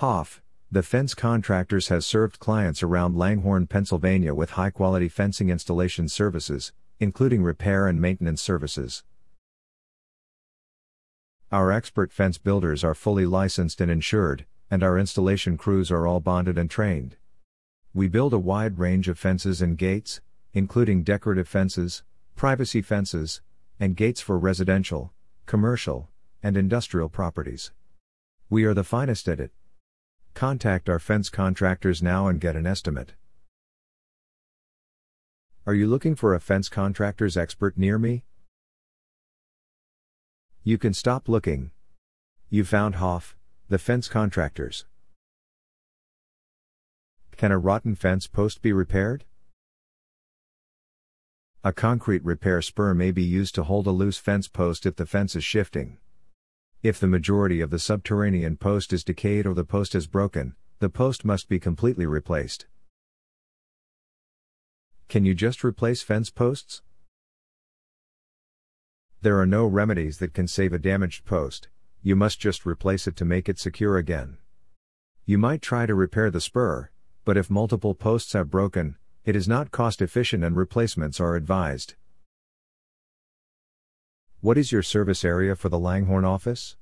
Hoff, the fence contractors has served clients around Langhorne, Pennsylvania with high quality fencing installation services, including repair and maintenance services. Our expert fence builders are fully licensed and insured, and our installation crews are all bonded and trained. We build a wide range of fences and gates, including decorative fences, privacy fences, and gates for residential, commercial, and industrial properties. We are the finest at it. Contact our fence contractors now and get an estimate. Are you looking for a fence contractor's expert near me? You can stop looking. You found Hoff, the fence contractors. Can a rotten fence post be repaired? A concrete repair spur may be used to hold a loose fence post if the fence is shifting. If the majority of the subterranean post is decayed or the post is broken, the post must be completely replaced. Can you just replace fence posts? There are no remedies that can save a damaged post, you must just replace it to make it secure again. You might try to repair the spur, but if multiple posts have broken, it is not cost efficient and replacements are advised. What is your service area for the Langhorne office?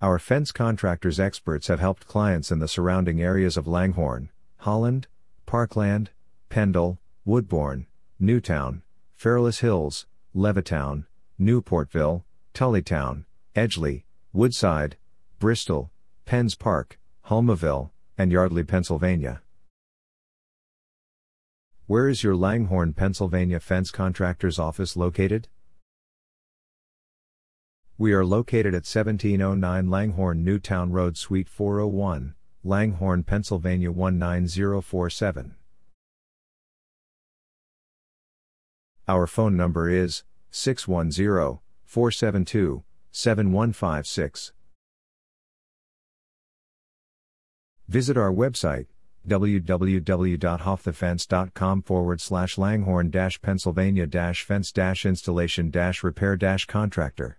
Our fence contractors experts have helped clients in the surrounding areas of Langhorne, Holland, Parkland, Penndel, Woodbourne, Newtown, Fairless Hills, Levittown, Newportville, Tullytown, Edgely, Woodside, Bristol, Penns Park, Hulmeville, and Yardley, Pennsylvania. Where is your Langhorne, Pennsylvania fence contractor's office located? We are located at 1709 Langhorne Newtown Road, Suite 401, Langhorne, Pennsylvania 19047. Our phone number is 610 472 7156. Visit our website www.hoffthefence.com forward slash langhorne pennsylvania fence installation repair contractor.